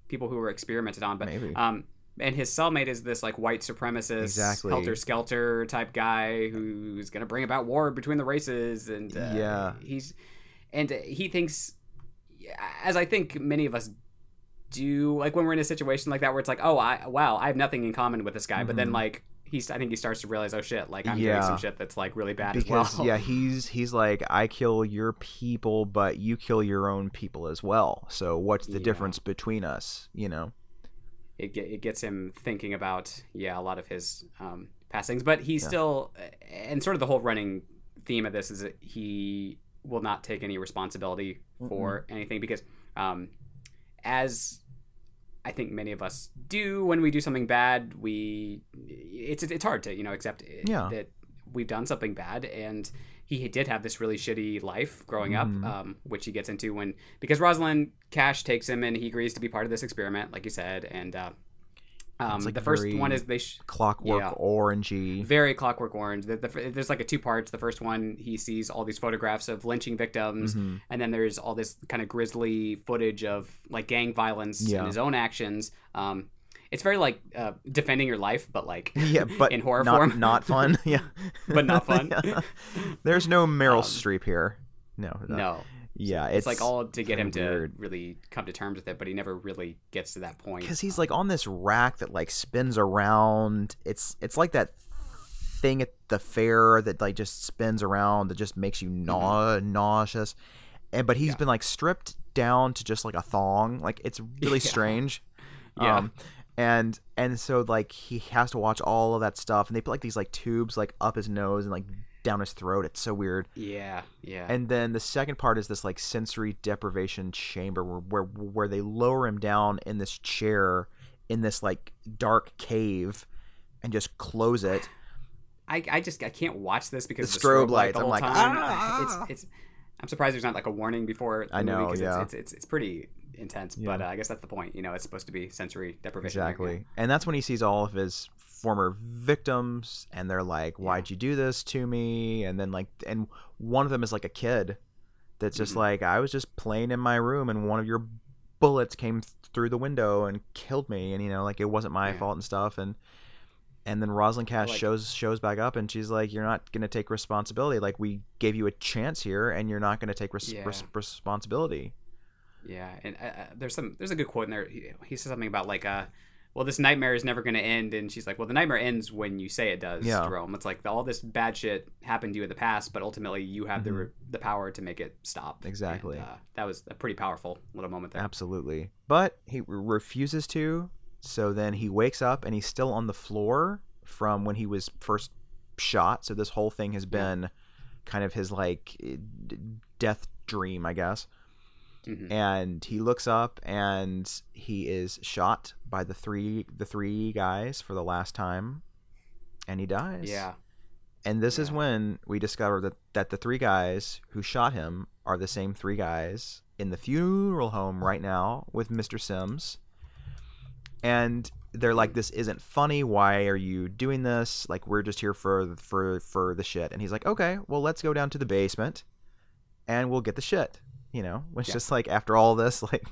people who were experimented on, but Maybe. um. And his cellmate is this like white supremacist, Exactly. helter skelter type guy who's gonna bring about war between the races, and uh, Yeah. he's and he thinks, as I think many of us do, like when we're in a situation like that where it's like, oh, I wow, I have nothing in common with this guy, but then Mhm. like he's, I think he starts to realize, oh shit, like I'm doing some shit that's like really bad because as well. yeah he's he's like i kill your people but you kill your own people as well. So what's the Yeah. difference between us you know? It, it gets him thinking about yeah a lot of his um, passings but he's still and sort of the whole running theme of this is that he will not take any responsibility for anything because um, as I think many of us do when we do something bad we it's it's hard to you know accept Yeah. that we've done something bad and he did have this really shitty life growing Mhm. up um, which he gets into when because Rosalind Cash takes him and he agrees to be part of this experiment like you said and uh, um, like, the first one is they sh- clockwork Yeah. orangey very Clockwork Orange. The, the, there's like a two parts. The first one, he sees all these photographs of lynching victims, Mhm. and then there's all this kind of grisly footage of like gang violence Yeah. and his own actions. Um, it's very like uh, defending your life, but like yeah but in horror not, form, not fun yeah but not fun. Yeah. there's no meryl Um, streep here no no, yeah it's, it's, like all to get him to really come to terms with it, but he never really gets to that point. because he's like on this rack that like spins around it's it's like that thing at the fair that like just spins around that just makes you nau- nauseous and but he's Mm-hmm. Yeah. been like stripped down to just like a thong like it's really Yeah. strange Yeah. um and and so like he has to watch all of that stuff and they put like these like tubes like up his nose and like down his throat it's so weird yeah, yeah, and then the second part is this like sensory deprivation chamber where, where where they lower him down in this chair in this like dark cave and just close it. I, I just I can't watch this because The the strobe, strobe light lights, the I'm like, time. "Ah!" It's it's I'm surprised there's not like a warning before. I movie know, 'cause yeah. It's, it's it's it's pretty intense, Yeah. but uh, I guess that's the point. You know, it's supposed to be sensory deprivation. Exactly. And that's when he sees all of his former victims and they're like, Why'd you do this to me? And then like and one of them is like a kid that's just Mhm. like, I was just playing in my room and one of your bullets came through the window and killed me and you know, like it wasn't my Yeah. fault and stuff and and then Rosalind Cash Like- shows shows back up and she's like, You're not gonna take responsibility. Like we gave you a chance here and you're not gonna take res- Yeah. res- responsibility. Yeah, and uh, uh, there's some there's a good quote in there. He, he says something about like uh. Well, this nightmare is never going to end, and she's like, "Well, the nightmare ends when you say it does, Yeah. Jerome. It's like all this bad shit happened to you in the past, but ultimately you have the Mhm. re- the power to make it stop." Exactly. And, uh, that was a pretty powerful little moment there. Absolutely. But he re- refuses to. So then he wakes up and he's still on the floor from when he was first shot. So this whole thing has Yeah. been kind of his like eh, death dream, I guess. Mhm. and he looks up and he is shot by the three the three guys for the last time and he dies Yeah. and this is when we discover that that the three guys who shot him are the same three guys in the funeral home right now with Mr. Simms and they're like this isn't funny why are you doing this like we're just here for for for the shit and he's like okay well let's go down to the basement and we'll get the shit you know which Yeah. just like after all this like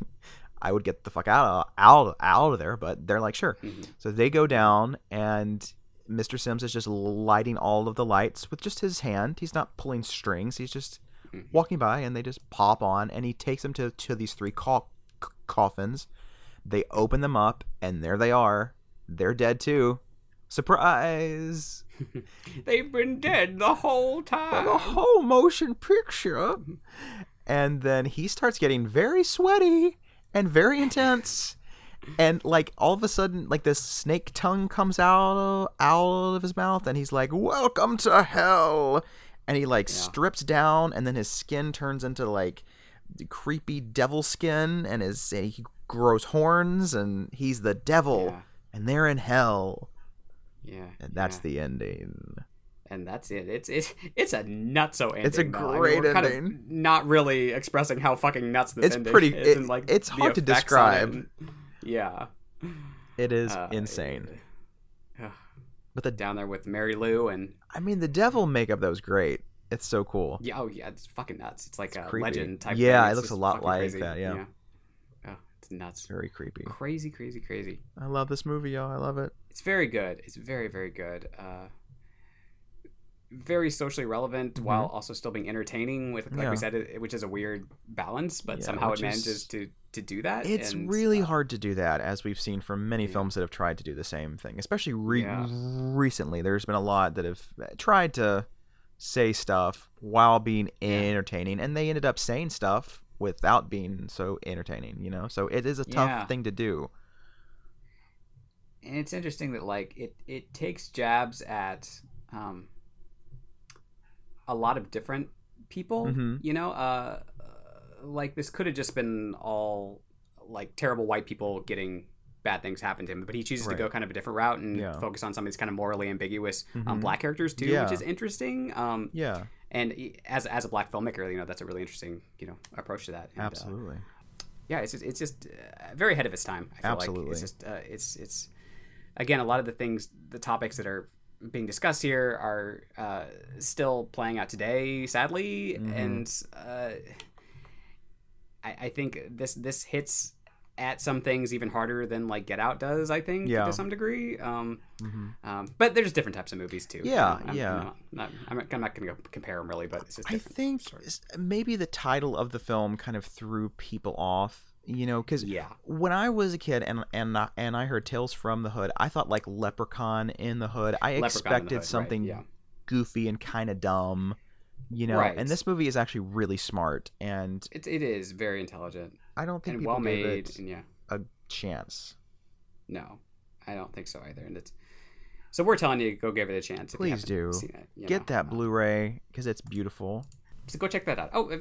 i would get the fuck out of out out of there but they're like sure. Mhm. so they go down and mr simms is just lighting all of the lights with just his hand. He's not pulling strings. He's just Mhm. walking by and they just pop on and he takes them to, to these three co- c- coffins. They open them up and there they are. They're dead too. Surprise! They've been dead the whole time. the whole motion picture and then he starts getting very sweaty and very intense and like all of a sudden like this snake tongue comes out out of his mouth and he's like welcome to hell and he like Yeah. strips down and then his skin turns into like creepy devil skin and his and he grows horns and he's the devil Yeah. and they're in hell Yeah. and that's yeah. the ending and that's it. It's it's it's a nutso ending. It's a though. I mean, great kind of ending. not really expressing how fucking nuts this It's ending pretty- is, it- and, like it's hard to on it describe. yeah. it is Uh, insane uh, but the down there with Mary Lou and I mean, the devil makeup that was great. It's so cool. yeah, oh yeah, it's fucking nuts. It's like It's a creepy. legend type. Yeah, thing. it looks a lot like crazy. that, yeah. Oh, it's nuts. It's very creepy. Crazy, crazy, crazy. I love this movie, y'all. I love it. It's very good. It's very, very good. Uh, very socially relevant while also still being entertaining. With like Mm-hmm. Yeah. we said, it, which is a weird balance, but Yeah, somehow it manages is- to to do that. It's and, really uh, hard to do that, as we've seen from many Yeah. films that have tried to do the same thing. Especially re- recently, there's been a lot that have tried to say stuff while being entertaining, and they ended up saying stuff without being so entertaining. You know, so it is a tough thing to do. and it's interesting that like it it takes jabs at um a lot of different people Mhm. you know uh uh, like this could have just been all like terrible white people getting bad things happen to him but he chooses Right. to go kind of a different route and Yeah. focus on some of these kind of morally ambiguous um, Mhm. black characters too Yeah. which is interesting um Yeah, and as as a black filmmaker you know that's a really interesting you know approach to that and, uh, absolutely. yeah, it's just, it's just uh, very ahead of its time. I feel Absolutely. like it's just uh, it's it's again a lot of the things, the topics that are being discussed here are uh, still playing out today, sadly, Mhm. and uh, I, I think this this hits at some things even harder than like Get Out does. I think Yeah. to some degree. Um, hmm um, but there's different types of movies too. Yeah, I'm, yeah. I'm not, I'm not, I'm not going to compare them really, but it's just I think maybe the title of the film kind of threw people off. You know, because yeah, when I was a kid and and and I heard Tales from the Hood, I thought like Leprechaun in the Hood. I Leprechaun expected Hood, right, something yeah. goofy and kind of dumb. You know, Right. and this movie is actually really smart, and It, it is very intelligent I don't think and people well made, it and yeah. a chance. No, I don't think so either. And it's so we're telling you go give it a chance. Please do. it, Get know. that Blu-ray because it's beautiful. So go check that out. Oh,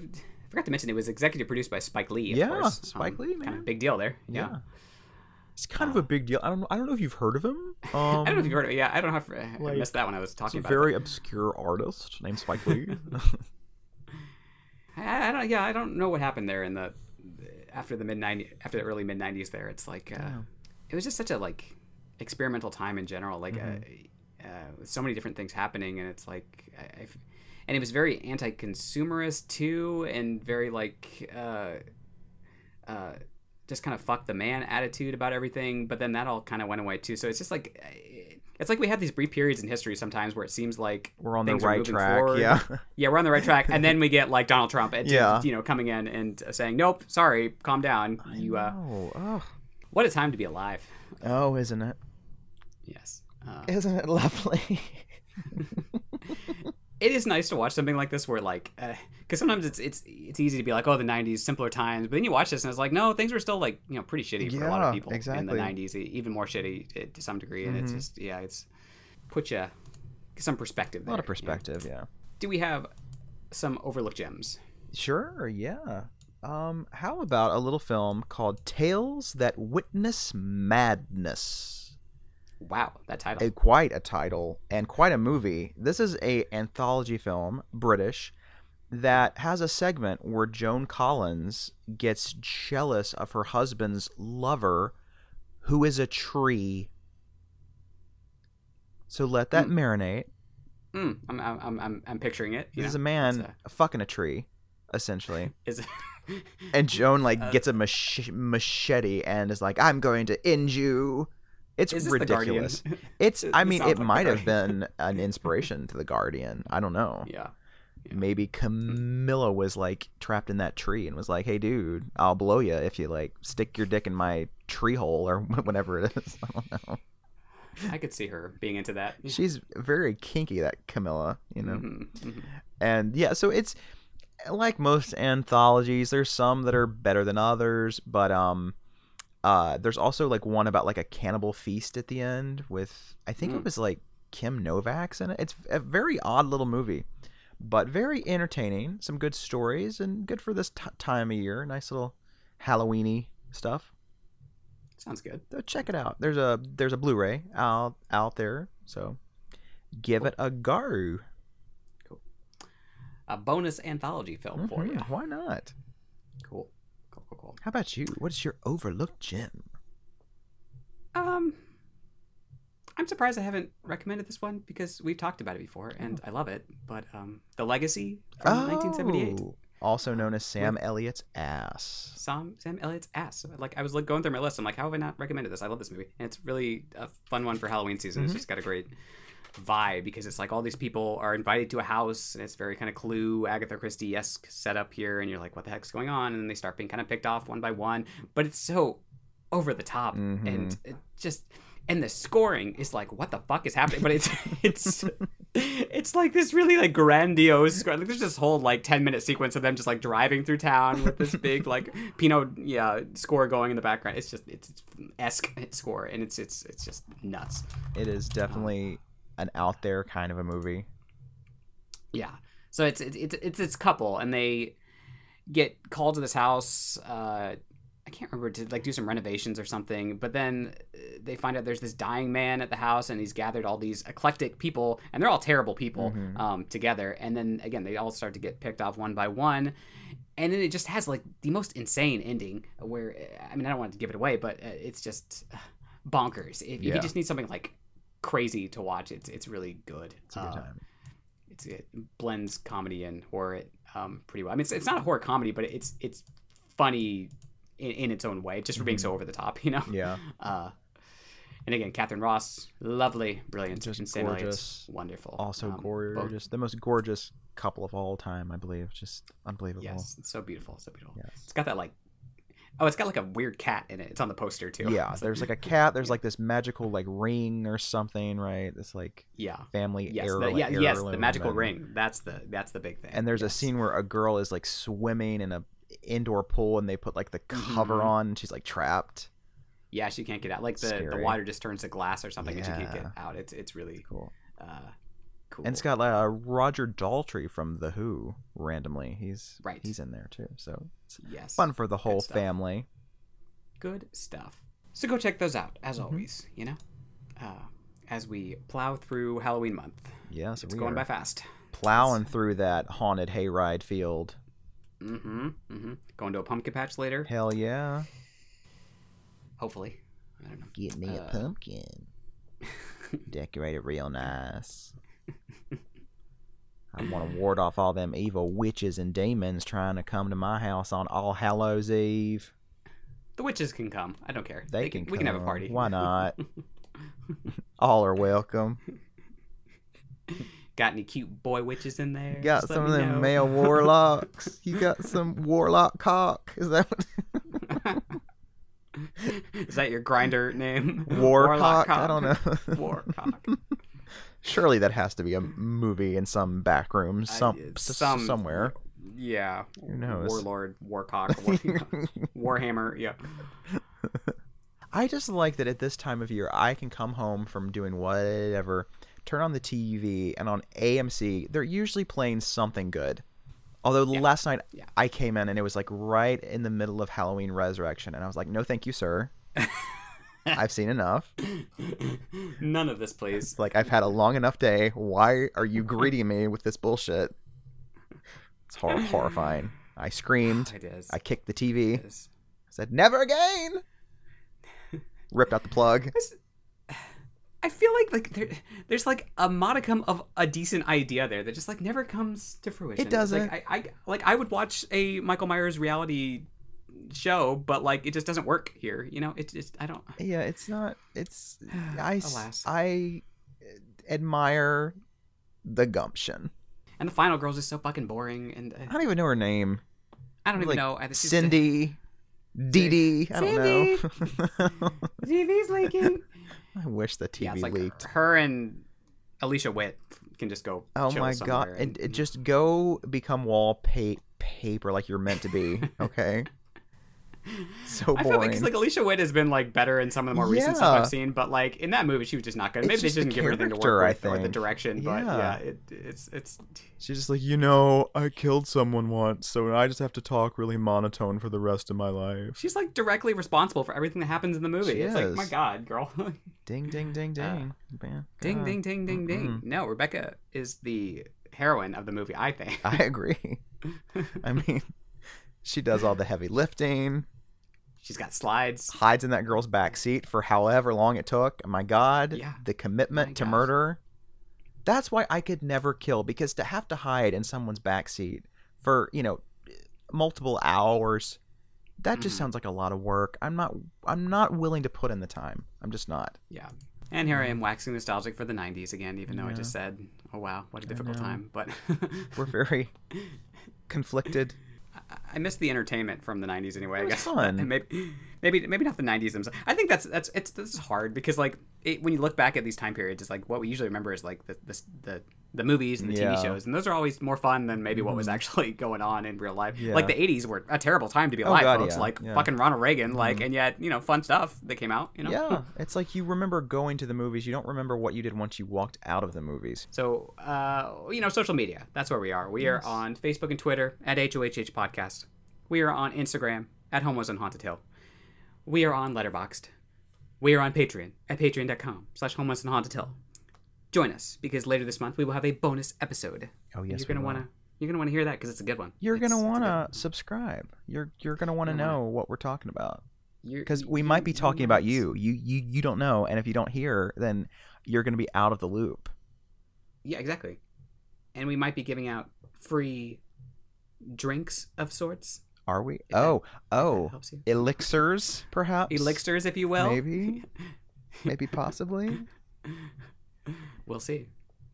I forgot to mention it was executive produced by Spike Lee. Of Yeah, course. Spike Lee, Kind of big deal there. Yeah. Yeah. It's kind of Uh, a big deal. I don't. I don't know if you've heard of him. Um, I don't know if you've heard of. Yeah, I don't know if I like, missed that when I was talking. talking a about very it. obscure artist named Spike Lee. I, I don't. Yeah, I don't know what happened there in the after the mid '90s, after the early mid '90s. There, it's like uh, Yeah. it was just such a like experimental time in general. Like Mhm. uh, uh, with so many different things happening, and it's like I, and it was very anti-consumerist too, and very like uh, uh, just kind of fuck the man attitude about everything. But then that all kind of went away too. So it's just like. It's like we have these brief periods in history sometimes where it seems like We're on the right track. forward. Yeah. yeah, we're on the right track, and then we get like Donald Trump, and, Yeah. you know, coming in and saying, "Nope, sorry, calm down." I You, uh. Oh. what a time to be alive. oh, isn't it? Yes, uh, Isn't it lovely? it is nice to watch something like this where, like, because sometimes it's it's it's easy to be like, "Oh, the '90s, simpler times," but then you watch this and it's like, no, things were still like you know pretty shitty for a lot of people in the '90s, e- even more shitty to, to some degree, and it's Mhm. just yeah, it's put you some perspective. a lot of there, you know. perspective. Yeah. Do we have some overlooked gems? Sure. Yeah. Um, how about a little film called Tales That Witness Madness? Wow, that title. A quite a title and quite a movie. This is a anthology film, British, that has a segment where Joan Collins gets jealous of her husband's lover, who is a tree. So let that Hmm. marinate. Mm, I'm, I'm, I'm, I'm, picturing it. This is a man it's fucking a tree, essentially. Is it? And Joan like Uh, gets a mach- machete and is like, "I'm going to end you." It's is this the Guardian? ridiculous. It's. I mean, sounds it like might have been an inspiration to the Guardian. I don't know. yeah. Yeah. Maybe Camilla was like trapped in that tree and was like, "Hey, dude, I'll blow you if you like stick your dick in my tree hole or whatever it is." I don't know. I could see her being into that. She's very kinky, that Camilla. You know. Mhm, mhm. and yeah so it's like most anthologies there's some that are better than others but um uh there's also like one about like a cannibal feast at the end with i think it Mm. was like kim novak's in it. It's a very odd little movie but very entertaining some good stories and good for this t- time of year. Nice little halloweeny stuff. Sounds good. so check it out. There's a there's a blu-ray out out there so give it a go. A bonus anthology film for you. Why not Cool. Cool, cool, cool. How about you? What's your overlooked gem? Um, I'm surprised I haven't recommended this one because we've talked about it before and I love it. But um, The Legacy from 1978. Oh, Also known as Sam Elliott's ass. Sam Sam Elliott's ass. Like I was like going through my list. I'm like, how have I not recommended this? I love this movie, and it's really a fun one for Halloween season. It's Mhm. just got a great vibe because it's like all these people are invited to a house, and it's very kind of Clue, Agatha Christie esque setup here, and you're like, what the heck's going on? And then they start being kind of picked off one by one, but it's so over the top Mhm. and it just and the scoring is like what the fuck is happening but it's it's it's like this really like grandiose like there's this whole like 10 minute sequence of them just like driving through town with this big like pinot yeah score going in the background it's just it's, it's esque score and it's it's it's just nuts It is definitely an out there kind of a movie. Yeah. So it's it's it's it's this couple, and they get called to this house. Uh, I can't remember to like do some renovations or something. But then uh, they find out there's this dying man at the house, and he's gathered all these eclectic people, and they're all terrible people Mhm. um, together. And then again, they all start to get picked off one by one. And then it just has like the most insane ending where I mean I don't want to give it away, but uh, it's just uh, bonkers. If you just need something like crazy to watch, it's it's really good. It's a good Uh, time. it's, it blends comedy and horror um, pretty well. I mean, it's, it's not a horror comedy, but it's it's funny in, in its own way, just for being so over the top, you know. Mm-hmm. Yeah. Uh, and again, Katharine Ross, lovely, brilliant, Just and Sam Elliott's gorgeous. wonderful. Also Um, both- gorgeous. The most gorgeous couple of all time, I believe. Just unbelievable. Yes, so beautiful, so beautiful. Yes. It's got that like, oh, it's got like a weird cat in it. It's on the poster too. Yeah, there's like a cat. There's like this magical like ring or something, right? This like yeah, family yes, heir- the, yeah, yes, the magical and- ring. That's the that's the big thing. And there's a scene where a girl is like swimming in a indoor pool, and they put like the cover Mhm. on, and she's like trapped. Yeah, she can't get out. Like the, the water just turns to glass or something, and she can't get out. It's it's really Cool. uh, cool. And it's got uh, Roger Daltrey from The Who. Randomly, he's Right. He's in there too, so it's yes, fun for the whole stuff. family. good stuff. So go check those out as Mm-hmm. always. You know, uh, as we plow through Halloween month, Yes, it's going by fast. plowing through that haunted hayride field. Mm-hmm. Mm-hmm. Going to a pumpkin patch later, Hell yeah! hopefully. I don't know. Get me Uh, a pumpkin. Decorate it real nice. I want to ward off all them evil witches and demons trying to come to my house on All Hallows Eve. The witches can come. I don't care. They, can. We can have a party. Why not? all are welcome. Got any cute boy witches in there? You got Just some of them know. male warlocks. You got some warlock cock. Is that what? Is that your Grindr name? Warcock? Warlock I don't know. Warcock. Surely that has to be a movie in some back room, some, Uh, some- somewhere. Yeah. Who knows? Warlord, Warcock, War, Warhammer. Yeah. I just like that at this time of year, I can come home from doing whatever, turn on the TV, and on AMC, they're usually playing something good. Although Yeah. last night Yeah. I came in and it was like right in the middle of Halloween Resurrection, and I was like, "No, thank you, sir. I've seen enough. None of this, please. It's like I've had a long enough day. Why are you greeting me with this bullshit?" It's hor- horrifying. I screamed. It is. I kicked the TV. It is. said, "Never again." Ripped out the plug. I feel like like there, there's like a modicum of a decent idea there that just like never comes to fruition. It's doesn't. Like, I, I like I would watch a Michael Myers reality show, but like it just doesn't work here. You know, it's just I don't. Yeah, it's not. It's I. Alas. I admire the gumption. And the final girl's just so fucking boring, and uh, I don't even know her name. I don't even like know. I- Cindy, Dee Dee. I don't know. TV's leaking. I wish the TV yeah, like leaked. her and Alicia Witt can just go. Oh my god! And, and just go become wallpaper like you're meant to be. Okay. so I feel like, boring. 'cause, like Alicia Witt has been like better in some of the more recent stuff I've seen, but like in that movie she was just not good. Maybe they just didn't give her anything to work with or the direction, but Yeah. yeah, it, it's it's She's just like, you know, I killed someone once, so I just have to talk really monotone for the rest of my life. she's like directly responsible for everything that happens in the movie. She it's like is. my god, girl. Uh, ding, ding, ding, ding. Man, ding ding ding ding ding. No, Rebecca is the heroine of the movie, I think. I agree. I mean, she does all the heavy lifting, She's got slides. hides in that girl's back seat for however long it took. My God, Yeah. the commitment My to gosh. murder. That's why I could never kill because to have to hide in someone's back seat for you know multiple hours, that just Mhm. sounds like a lot of work. I'm not. I'm not willing to put in the time. I'm just not. Yeah. And here I am waxing nostalgic for the 90s again, even though I just said, oh wow, what a difficult time. But We're very conflicted. I- I miss the entertainment from the '90s anyway. I was guess. fun. And maybe, maybe, maybe not the '90s themselves. I think that's that's it's this is hard because like it, when you look back at these time periods, it's like what we usually remember is like the the the, the movies and the Yeah. TV shows, and those are always more fun than maybe what was actually going on in real life. Yeah. Like the '80s were a terrible time to be Oh, alive, God, folks. yeah, Like fucking Ronald Reagan, like, and yet you know fun stuff that came out. You know. Yeah, it's like you remember going to the movies. You don't remember what you did once you walked out of the movies. So, uh, you know, social media. That's where we are. We are on Facebook and Twitter at HOHH Podcast. We are on Instagram at Homos on Haunted Hill. We are on Letterboxd. We are on Patreon at patreon.com slash Homos on Haunted Hill. Join us because later this month we will have a bonus episode. Oh yes, you're gonna will. want to you're gonna want to hear that because it's a good one. You're It's- gonna wanna subscribe. You're you're gonna want to Gonna wanna- know what we're talking about because we you- might be you talking about you. You you you don't know, and if you don't hear, then you're gonna be out of the loop. Yeah, exactly. And we might be giving out free drinks of sorts. Are we? oh that oh, oh. elixirs perhaps. Elixirs, if you will. Maybe. Maybe possibly. we'll see.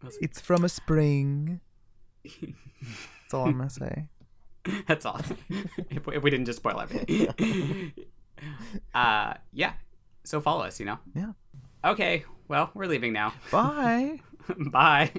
We'll see. It's from a spring. That's all I'm gonna say. That's all. if, we- if we didn't just spoil everything. uh, yeah. So follow us, you know? Yeah. Okay. Well, we're leaving now. Bye. Bye.